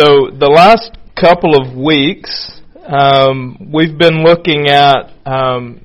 So the last couple of weeks, um, we've been looking at. Um,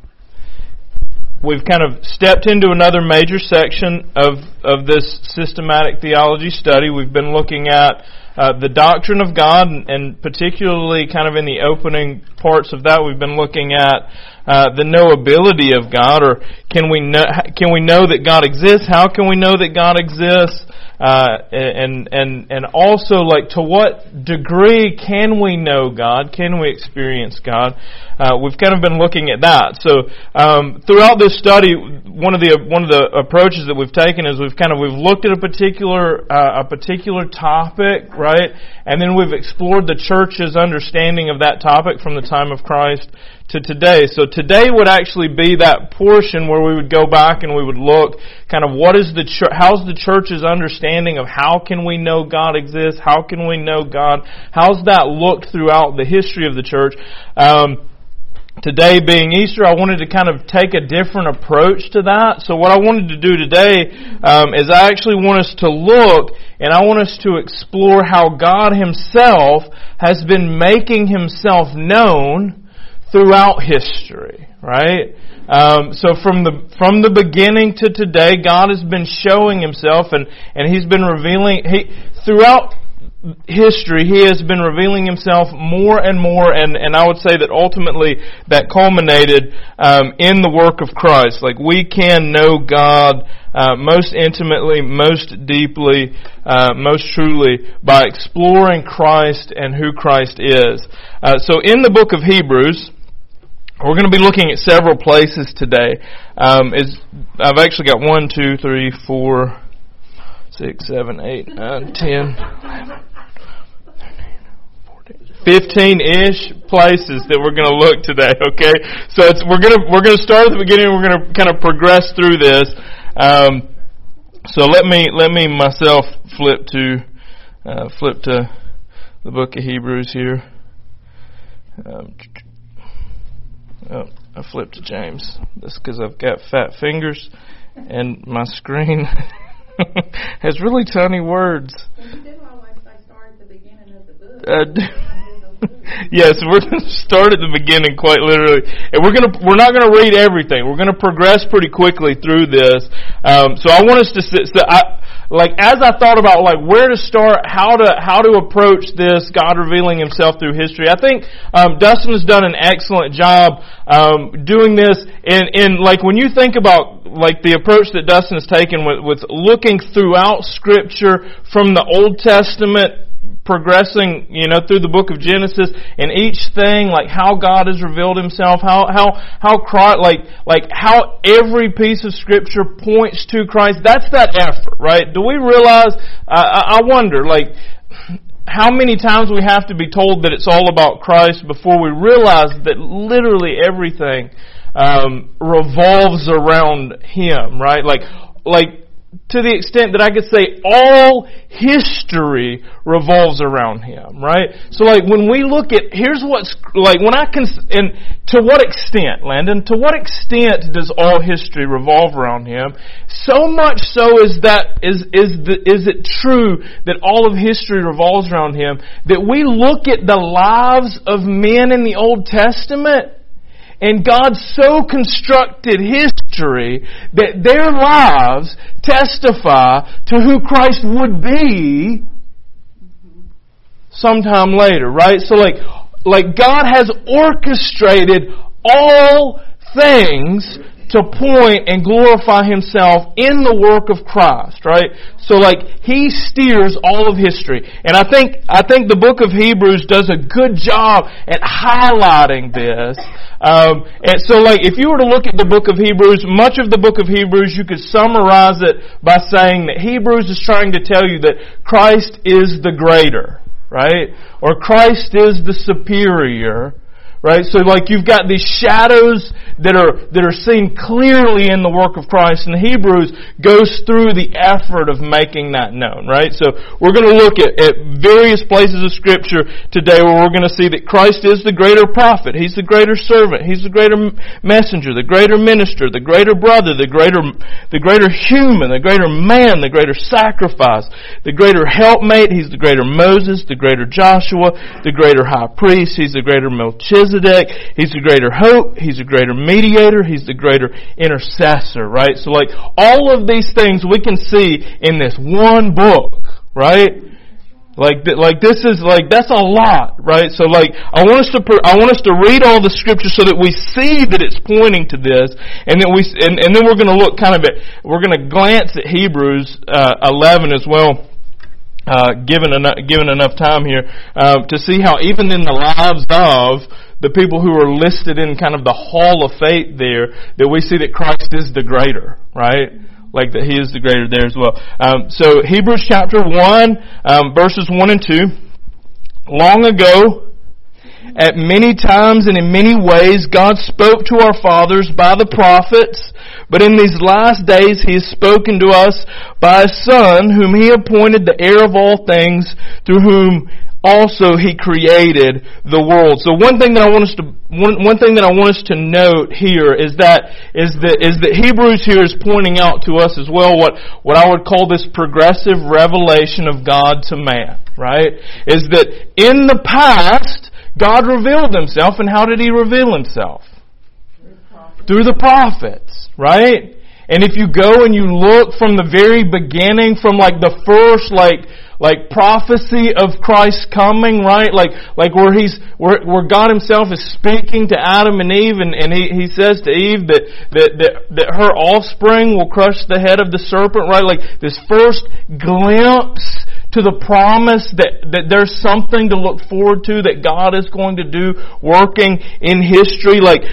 we've kind of stepped into another major section of of this systematic theology study. We've been looking at uh, the doctrine of God, and, and, particularly kind of in the opening parts of that, we've been looking at uh, the knowability of God, or can we know can we know that God exists? How can we know that God exists? Uh, and and and also like to what degree can we know God? Can we experience God? Uh, we've kind of been looking at that. So um, throughout this study, one of the one of the approaches that we've taken is we've kind of we've looked at a particular uh, a particular topic, right, and then we've explored the church's understanding of that topic from the time of Christ to today. So today would actually be that portion where we would go back and we would look kind of what is the church, how's the church's understanding of how can we know God exists? How can we know God? How's that looked throughout the history of the church? Um, today being Easter, I wanted to kind of take a different approach to that. So what I wanted to do today um, is I actually want us to look and I want us to explore how God Himself has been making Himself known throughout history, right? Um, so from the from the beginning to today, God has been showing Himself, and and He's been revealing. He throughout history, He has been revealing Himself more and more, and and I would say that ultimately that culminated um, in the work of Christ. Like we can know God. Uh, most intimately, most deeply, uh, most truly by exploring Christ and who Christ is. Uh, so in the book of Hebrews, we're going to be looking at several places today. Um, is I've actually got one, two, three, four, six, seven, eight, nine, ten, fifteen-ish places that we're going to look today. Okay, so we're going to we're going to start at the beginning. We're going to kind of progress through this. Um, so let me let me myself flip to uh, flip to the book of Hebrews here. Um, Oh, I flipped to James. That's because I've got fat fingers and my screen has really tiny words. Do you always start at the beginning of the Uh, yes, we're going to start at the beginning quite literally, and we're going to we're not going to read everything. We're going to progress pretty quickly through this. Um, so I want us to. So I, like as I thought about like where to start, how to how to approach this God revealing Himself through history. I think um, Dustin has done an excellent job um, doing this. And in like when you think about like the approach that Dustin has taken with with looking throughout Scripture from the Old Testament progressing, you know, through the book of Genesis and each thing, like how God has revealed himself, how, how, how Christ, like, like how every piece of scripture points to Christ. That's that effort, right? Do we realize, uh, I wonder, like, how many times we have to be told that it's all about Christ before we realize that literally everything, um, revolves around Him, right? Like, like, to the extent that I could say all history revolves around him, right? So like when we look at, here's what's, like when I can, and to what extent, Landon, to what extent does all history revolve around him? So much so is that, is, is the, is it true that all of history revolves around him that we look at the lives of men in the Old Testament and God so constructed history that their lives testify to who Christ would be sometime later, right? So like, like God has orchestrated all things to point and glorify himself in the work of Christ, right? So like he steers all of history. And I think I think the book of Hebrews does a good job at highlighting this. Um, and so like if you were to look at the book of Hebrews, much of the book of Hebrews you could summarize it by saying that Hebrews is trying to tell you that Christ is the greater, right? Or Christ is the superior right? So like you've got these shadows that are, that are seen clearly in the work of Christ and Hebrews goes through the effort of making that known, right? So we're going to look at, at various places of scripture today where we're going to see that Christ is the greater prophet. He's the greater servant. He's the greater messenger, the greater minister, the greater brother, the greater, the greater human, the greater man, the greater sacrifice, the greater helpmate. He's the greater Moses, the greater Joshua, the greater high priest. He's the greater Melchizedek. Melchizedek. He's the greater hope. He's the greater mediator. He's the greater intercessor, right? So like all of these things we can see in this one book, right? Like, like this is like that's a lot, right? So like, I want us to I want us to read all the scripture so that we see that it's pointing to this, and then we and, and then we're going to look kind of at we're going to glance at Hebrews uh, 11 as well uh, given enough given enough time here uh, to see how even in the lives of the people who are listed in kind of the hall of faith there, that we see that Christ is the greater, right? Like that He is the greater there as well. Um, so Hebrews chapter 1, um, verses 1 and 2. Long ago, at many times and in many ways, God spoke to our fathers by the prophets, but in these last days He has spoken to us by a Son, whom He appointed the heir of all things, through whom also he created the world. So one thing that I want us to one, one thing that I want us to note here is that is that is that Hebrews here is pointing out to us as well what what I would call this progressive revelation of God to man, right? Is that in the past God revealed himself and how did he reveal himself? Through the prophets, right? And if you go and you look from the very beginning, from like the first like like prophecy of Christ coming, right? Like, like where he's, where, where God himself is speaking to Adam and Eve and, and he, he says to Eve that, that, that, that her offspring will crush the head of the serpent, right? Like this first glimpse to the promise that, that there's something to look forward to that God is going to do working in history. Like,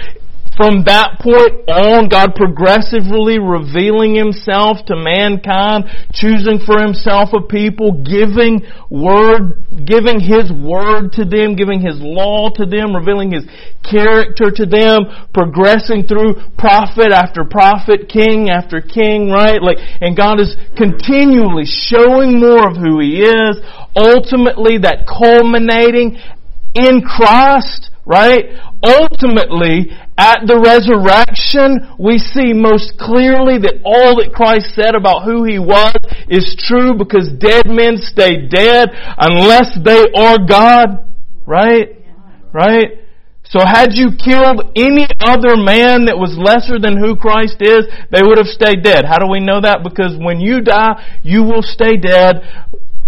from that point on, God progressively revealing Himself to mankind, choosing for Himself a people, giving word, giving His word to them, giving His law to them, revealing His character to them, progressing through prophet after prophet, king after king, right? Like, and God is continually showing more of who He is, ultimately that culminating in Christ, right? Ultimately, at the resurrection, we see most clearly that all that Christ said about who He was is true because dead men stay dead unless they are God. Right? Right? So had you killed any other man that was lesser than who Christ is, they would have stayed dead. How do we know that? Because when you die, you will stay dead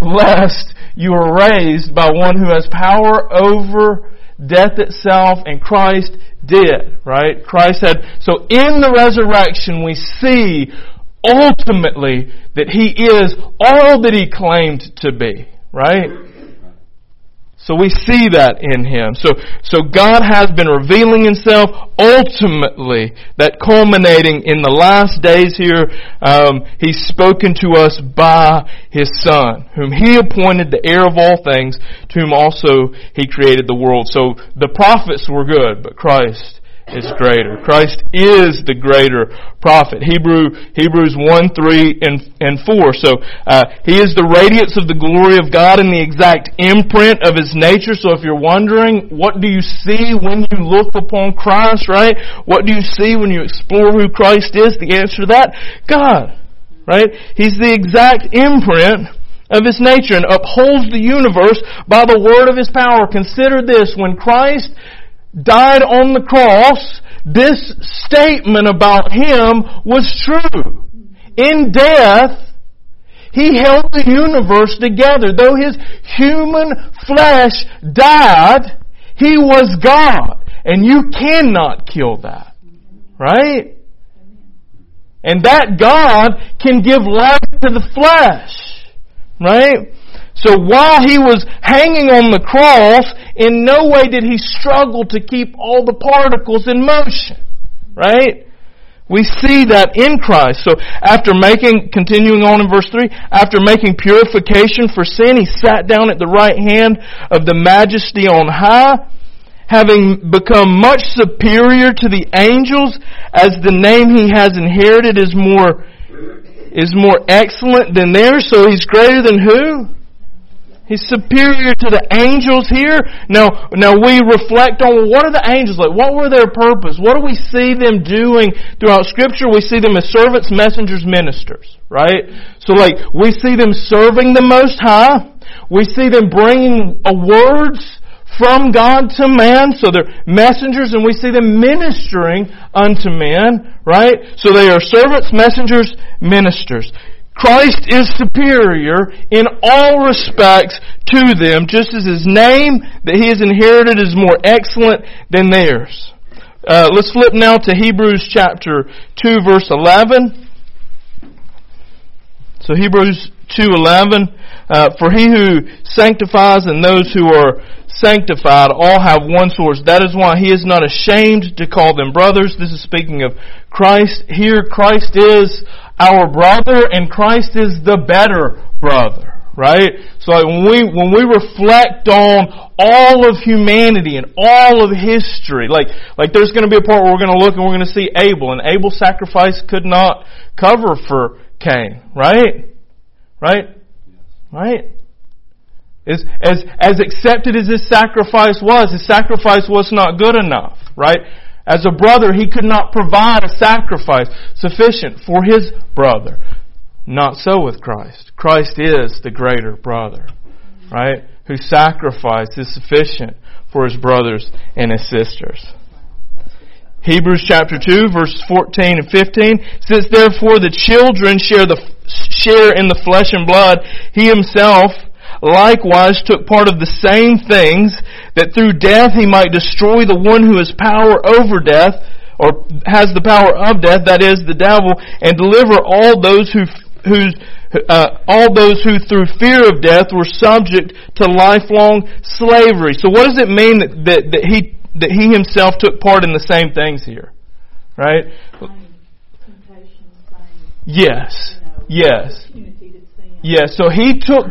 lest you are raised by one who has power over death itself, and Christ did, right? Christ had, so in the resurrection we see ultimately that He is all that He claimed to be, right? So we see that in him. So, so God has been revealing himself ultimately, that culminating in the last days here, um, he's spoken to us by his son, whom he appointed the heir of all things, to whom also he created the world. So the prophets were good, but Christ is greater. Christ is the greater prophet. Hebrew, Hebrews 1, 3, and, and 4. So, uh, He is the radiance of the glory of God and the exact imprint of His nature. So if you're wondering, what do you see when you look upon Christ, right? What do you see when you explore who Christ is? The answer to that, God. Right? He's the exact imprint of his nature and upholds the universe by the word of his power. Consider this, when Christ died on the cross, this statement about him was true. In death, he held the universe together. Though his human flesh died, he was God. And you cannot kill that. Right? And that God can give life to the flesh. Right? So while he was hanging on the cross, in no way did he struggle to keep all the particles in motion. Right? We see that in Christ. So after making, continuing on in verse 3, after making purification for sin, he sat down at the right hand of the majesty on high. having become much superior to the angels, as the name he has inherited is more, is more excellent than theirs, so he's greater than who? He's superior to the angels here. Now, now we reflect on what are the angels like? What were their purpose? What do we see them doing throughout scripture? We see them as servants, messengers, ministers, right? So like, we see them serving the Most High. We see them bringing words from God to man, so they're messengers, and we see them ministering unto men, right? So they are servants, messengers, ministers. Christ is superior in all respects to them, just as his name that he has inherited is more excellent than theirs. Uh, let's flip now to Hebrews chapter 2 verse 11. So Hebrews 2:11, uh, for he who sanctifies and those who are sanctified all have one source. That is why he is not ashamed to call them brothers. This is speaking of Christ. Here Christ is our brother and Christ is the better brother. Right? So when we, when we reflect on all of humanity and all of history, like, like there's gonna be a part where we're gonna look and we're gonna see Abel, and Abel's sacrifice could not cover for Cain. Right? Right? Right? As, as, as accepted as his sacrifice was, his sacrifice was not good enough, right? As a brother, he could not provide a sacrifice sufficient for his brother. Not so with Christ. Christ is the greater brother, right? Whose sacrifice is sufficient for his brothers and his sisters. Hebrews chapter 2 verses 14 and 15 since therefore the children share the share in the flesh and blood he himself likewise took part of the same things, that through death he might destroy the one who has power over death, or has the power of death, that is, the devil, and deliver all those who, whose, uh, all those who through fear of death were subject to lifelong slavery. So what does it mean that, that, that he, that he himself took part in the same things here? Right? Yes. Yes. Yes. So he took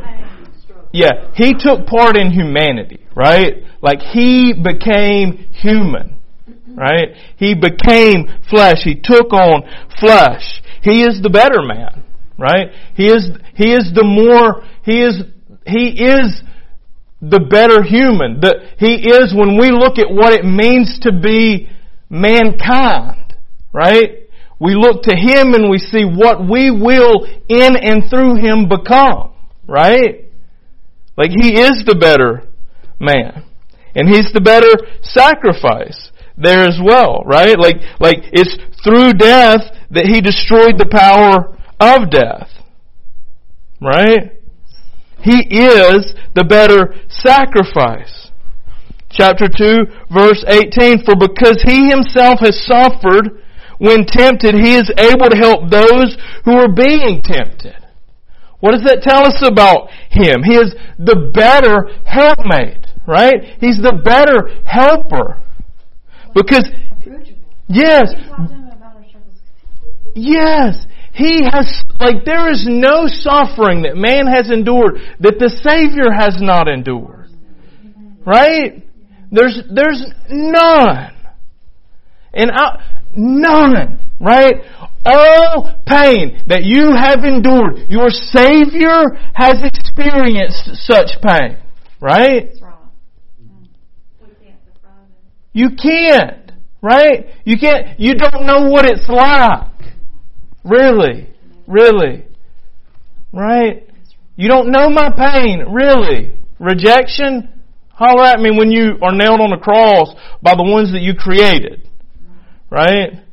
yeah, he took part in humanity, right? Like he became human, right? He became flesh. He took on flesh. He is the better man, right? He is, he is the more, he is, he is the better human. The, he is when we look at what it means to be mankind, right? We look to him and we see what we will in and through him become, right? Like he is the better man. And he's the better sacrifice there as well, right? Like, like it's through death that he destroyed the power of death. Right? He is the better sacrifice. Chapter 2 verse 18, for because he himself has suffered when tempted, he is able to help those who are being tempted. What does that tell us about him? He is the better helpmate, right? He's the better helper. Because, yes, yes, he has, like, there is no suffering that man has endured that the Savior has not endured. Right? There's, there's none. And I, none. Right? All pain that you have endured, your Savior has experienced such pain. Right? You can't. Right? You can't, you don't know what it's like. Really. Really. Right? You don't know my pain. Really. Rejection? Holler at me when you are nailed on a cross by the ones that you created. Right?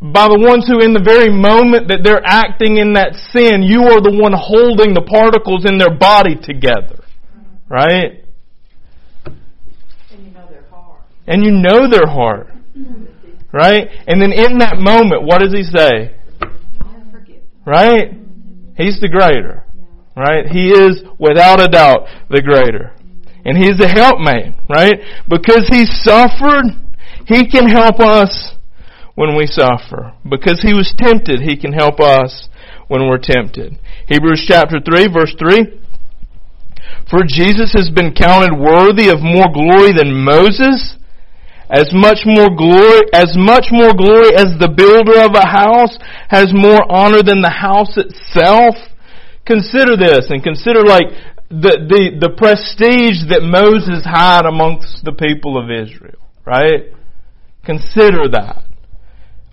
By the ones who in the very moment that they're acting in that sin, you are the one holding the particles in their body together. Right? And you know their heart. And you know their heart. Right? And then in that moment, what does he say? Right? He's the greater. Right? He is without a doubt the greater. And he's the helpmate, right? Because he suffered, he can help us when we suffer. Because he was tempted, he can help us when we're tempted. Hebrews chapter 3 verse 3. For Jesus has been counted worthy of more glory than Moses, as much more glory, as much more glory as the builder of a house has more honor than the house itself. Consider this and consider like the, the, the prestige that Moses had amongst the people of Israel, right? Consider that.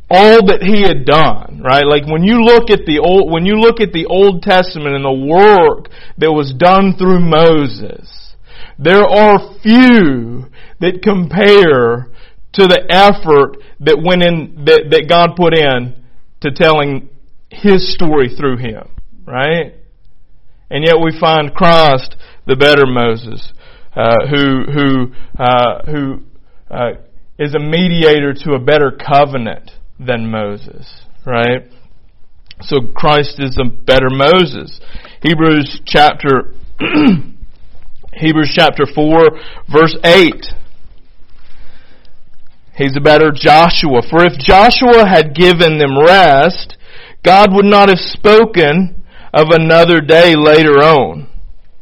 All that he had done, right? Like when you look at the old, when you look at the Old Testament and the work that was done through Moses, there are few that compare to the effort that went in, that, that God put in to telling his story through him, right? And yet we find Christ, the better Moses, uh, who who uh, who uh, is a mediator to a better covenant than Moses, right? So Christ is a better Moses. Hebrews chapter Hebrews chapter 4 verse 8 He's a better Joshua. For if Joshua had given them rest, God would not have spoken of another day later on.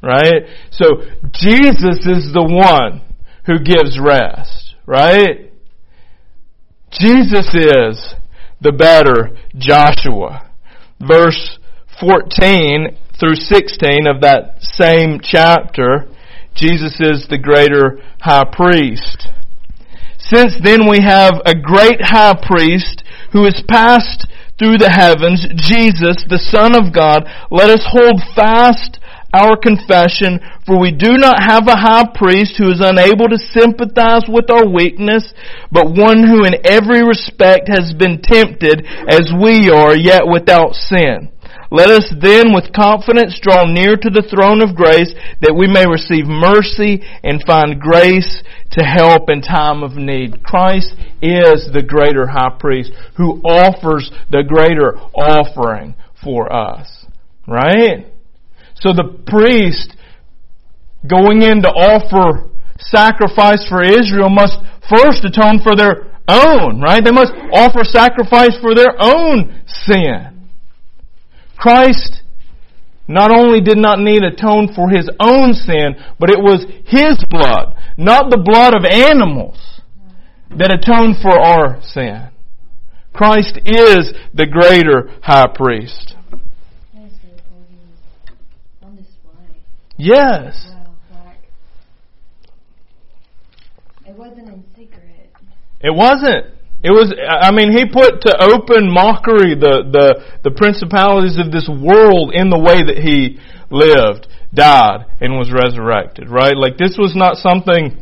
Right? So Jesus is the one who gives rest. Right? Jesus is the better Joshua. Verse 14 through 16 of that same chapter, Jesus is the greater high priest. Since then we have a great high priest who has passed through the heavens, Jesus, the Son of God, let us hold fast our confession, for we do not have a high priest who is unable to sympathize with our weakness, but one who in every respect has been tempted as we are, yet without sin. Let us then with confidence draw near to the throne of grace that we may receive mercy and find grace to help in time of need. Christ is the greater high priest who offers the greater offering for us. Right? So the priest going in to offer sacrifice for Israel must first atone for their own, right? They must offer sacrifice for their own sin. Christ not only did not need atone for his own sin, but it was his blood, not the blood of animals, that atoned for our sin. Christ is the greater high priest. Yes. it wasn't in secret. It wasn't. It was, I mean, he put to open mockery the, the, the principalities of this world in the way that he lived, died, and was resurrected, right? Like this was not something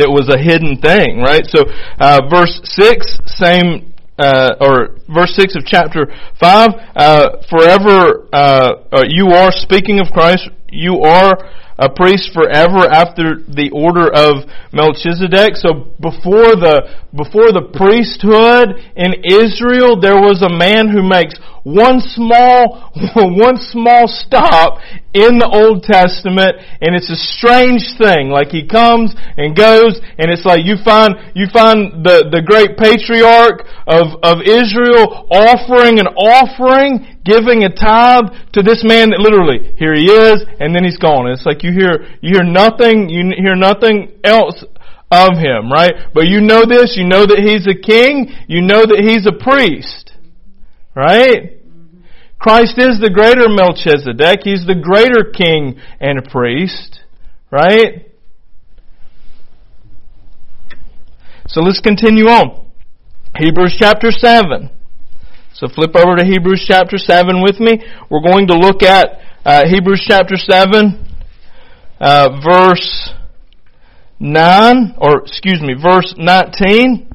that was a hidden thing, right? So, uh, verse 6, same, uh, or verse 6 of chapter 5, uh, forever, uh, you are, speaking of Christ, you are a priest forever after the order of Melchizedek. So before the, before the priesthood in Israel, there was a man who makes one small, one small stop in the Old Testament, and it's a strange thing. Like he comes and goes, and it's like you find, you find the, the great patriarch of, of Israel offering an offering, giving a tithe to this man that literally, here he is, and then he's gone. It's like you hear, you hear nothing, you hear nothing else of him, right? But you know this, you know that he's a king, you know that he's a priest, right? Christ is the greater Melchizedek, he's the greater king and priest, right? So let's continue on. Hebrews chapter 7. So flip over to Hebrews chapter 7 with me. We're going to look at uh, Hebrews chapter 7, uh, verse 9, or excuse me, verse 19.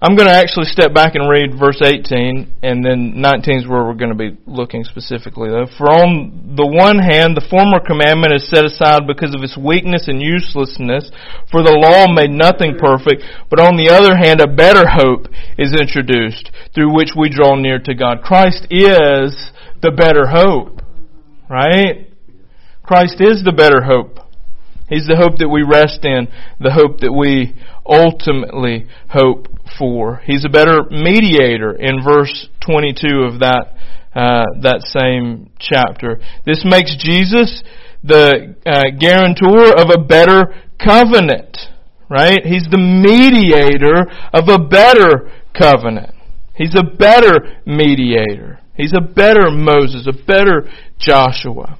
I'm going to actually step back and read verse 18, and then 19 is where we're going to be looking specifically, though. For on the one hand, the former commandment is set aside because of its weakness and uselessness, for the law made nothing perfect, but on the other hand, a better hope is introduced, through which we draw near to God. Christ is the better hope, right? Christ is the better hope. He's the hope that we rest in, the hope that we ultimately hope for. He's a better mediator in verse 22 of that uh, that same chapter. This makes Jesus the uh, guarantor of a better covenant, right? He's the mediator of a better covenant. He's a better mediator. He's a better Moses, a better Joshua.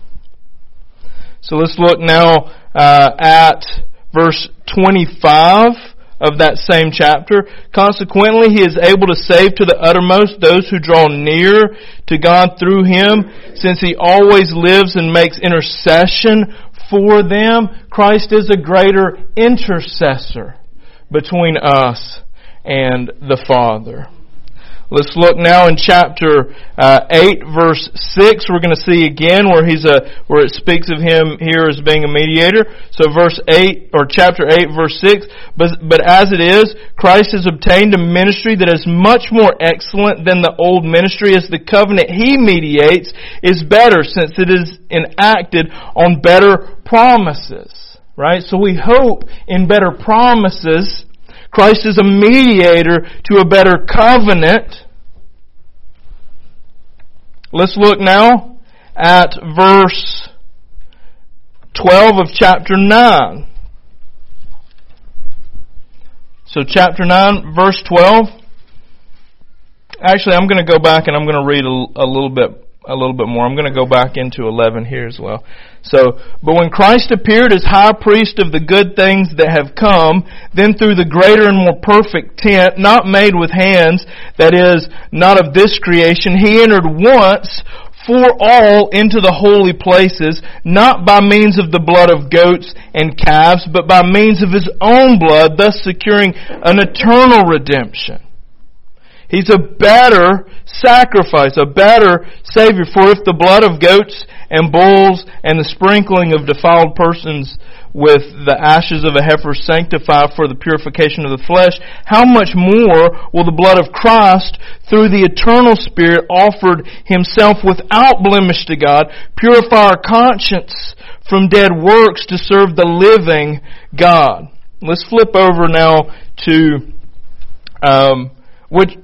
So let's look now uh, at verse 25 of that same chapter. Consequently, he is able to save to the uttermost those who draw near to God through him, since he always lives and makes intercession for them. Christ is a greater intercessor between us and the Father. Let's look now in chapter uh, 8, verse 6. We're going to see again where he's a, where it speaks of him here as being a mediator. So verse 8, or chapter 8, verse 6. But, but as it is, Christ has obtained a ministry that is much more excellent than the old ministry as the covenant he mediates is better since it is enacted on better promises. Right? So we hope in better promises Christ is a mediator to a better covenant. Let's look now at verse 12 of chapter 9. So chapter 9, verse 12. Actually, I'm going to go back and I'm going to read a, a little bit a little bit more. I'm going to go back into 11 here as well. So, but when Christ appeared as high priest of the good things that have come, then through the greater and more perfect tent, not made with hands, that is, not of this creation, he entered once for all into the holy places, not by means of the blood of goats and calves, but by means of his own blood, thus securing an eternal redemption. He's a better sacrifice, a better Savior. For if the blood of goats and bulls and the sprinkling of defiled persons with the ashes of a heifer sanctify for the purification of the flesh, how much more will the blood of Christ, through the eternal Spirit offered Himself without blemish to God, purify our conscience from dead works to serve the living God? Let's flip over now to um, which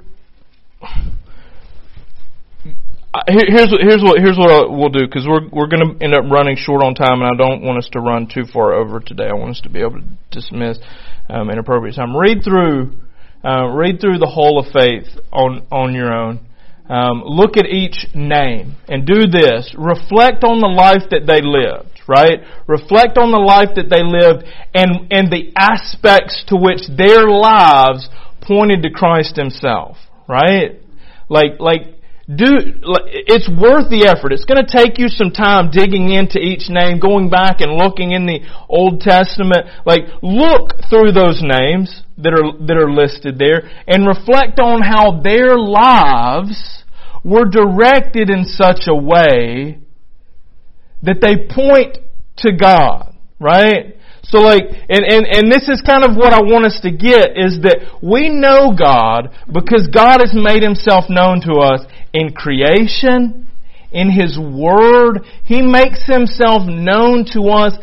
here's here's what here's what we'll do because we're we're going to end up running short on time, and I don't want us to run too far over today. I want us to be able to dismiss um, in appropriate time. Read through uh, read through the whole of faith on on your own. Um, look at each name and do this. Reflect on the life that they lived. Right? Reflect on the life that they lived and and the aspects to which their lives pointed to Christ Himself. Right? Like like do it's worth the effort. It's going to take you some time digging into each name, going back and looking in the Old Testament. Like look through those names that are that are listed there and reflect on how their lives were directed in such a way that they point to God, right? So like, and, and, and this is kind of what I want us to get is that we know God because God has made Himself known to us in creation, in His Word. He makes Himself known to us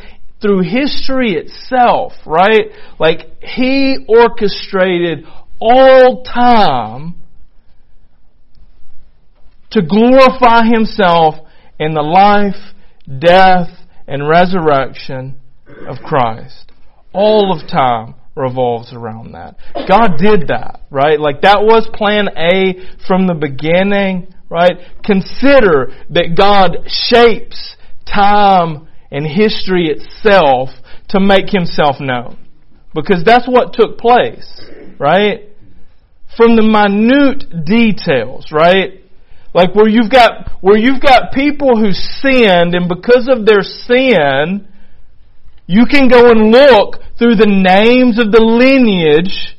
through history itself, right? Like, He orchestrated all time to glorify Himself in the life, death, and resurrection of Christ. All of time revolves around that. God did that, right? Like that was plan A from the beginning, right? Consider that God shapes time and history itself to make himself known. Because that's what took place, right? From the minute details, right? Like where you've got, where you've got people who sinned and because of their sin, you can go and look through the names of the lineage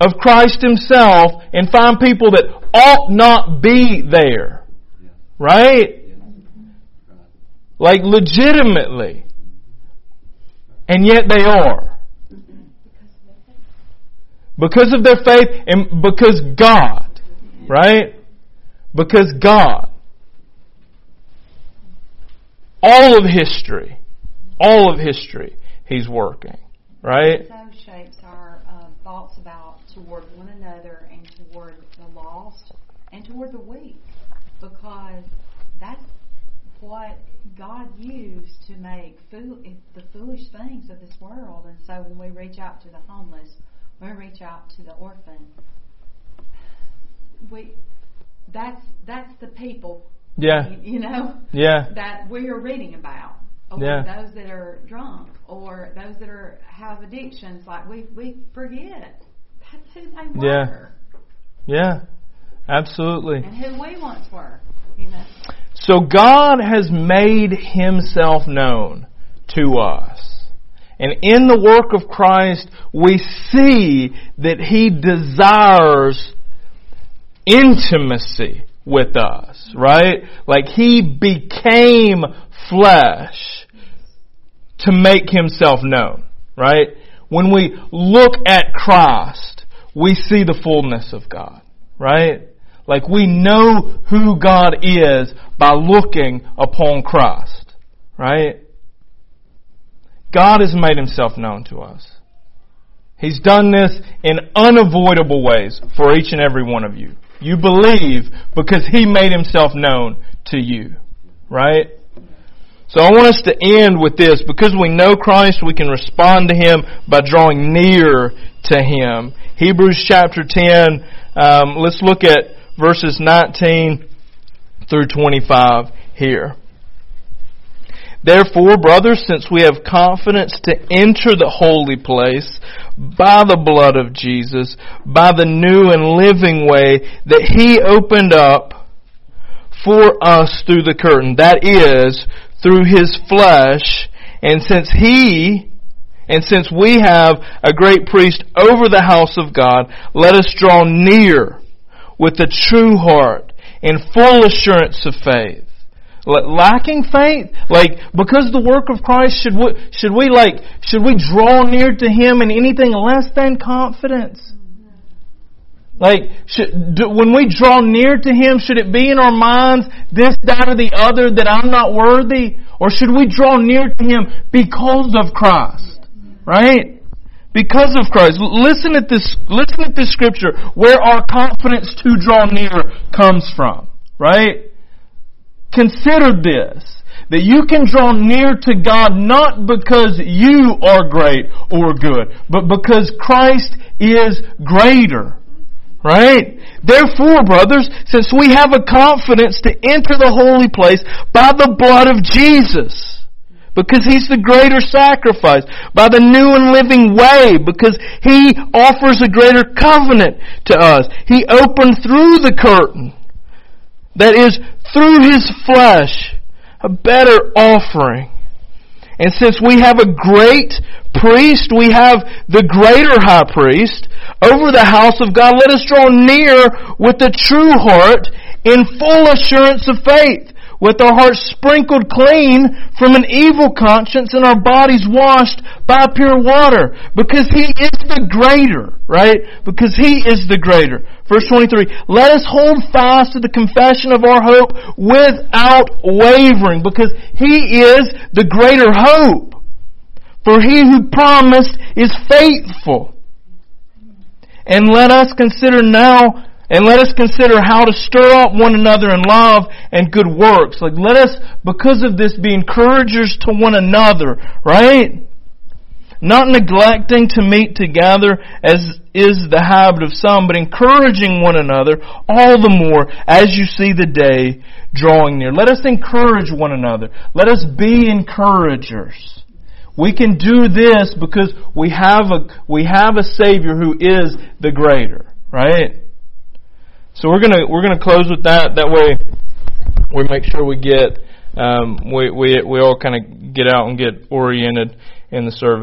of Christ Himself and find people that ought not be there. Right? Like legitimately. And yet they are. Because of their faith and because God. Right? Because God. All of history all of history, He's working. Right? So shapes our uh, thoughts about toward one another and toward the lost and toward the weak. because that's what God used to make fool- the foolish things of this world. And so when we reach out to the homeless, when we reach out to the orphan, we that's that's the people. Yeah. You, you know Yeah. that we are reading about, or Yeah. those that are drunk, or those that are have addictions. Like we we forget that's who they were Yeah. Yeah. Absolutely. and who we once were. You know. So God has made himself known to us. And in the work of Christ, we see that he desires intimacy with us, right? Like he became flesh to make himself known, right? When we look at Christ, we see the fullness of God, right? Like we know who God is by looking upon Christ, right? God has made himself known to us. He's done this in unavoidable ways for each and every one of you. You believe because he made himself known to you, right? So I want us to end with this. Because we know Christ, we can respond to Him by drawing near to Him. Hebrews chapter 10, um, let's look at verses 19 through 25 here. Therefore, brothers, since we have confidence to enter the holy place by the blood of Jesus, by the new and living way that He opened up for us through the curtain, that is, through His flesh, and since He, and since we have a great priest over the house of God, let us draw near with a true heart in full assurance of faith. Lacking faith? Like, because the work of Christ, should we, should we like, should we draw near to Him in anything less than confidence? Like, should, do, when we draw near to Him, should it be in our minds, this, that, or the other, that I'm not worthy? Or should we draw near to Him because of Christ? Right? Because of Christ. Listen at this, listen at this scripture where our confidence to draw near comes from. Right? Consider this. That you can draw near to God not because you are great or good, but because Christ is greater. Right? Therefore, brothers, since we have a confidence to enter the holy place by the blood of Jesus, because He's the greater sacrifice, by the new and living way, because He offers a greater covenant to us. He opened through the curtain, that is, through His flesh, a better offering. And since we have a great priest, we have the greater high priest over the house of God. Let us draw near with a true heart in full assurance of faith, with our hearts sprinkled clean from an evil conscience and our bodies washed by pure water. Because He is the greater, right? Because He is the greater. Verse 23, let us hold fast to the confession of our hope without wavering, because He is the greater hope. For He who promised is faithful. And let us consider now, and let us consider how to stir up one another in love and good works. Like let us, because of this, be encouragers to one another, right? Not neglecting to meet together as is the habit of some, but encouraging one another all the more as you see the day drawing near. Let us encourage one another. Let us be encouragers. We can do this because we have a, we have a Savior who is the greater, right? So we're gonna, we're gonna close with that. That way we make sure we get, um, we, we, we all kind of get out and get oriented in the service.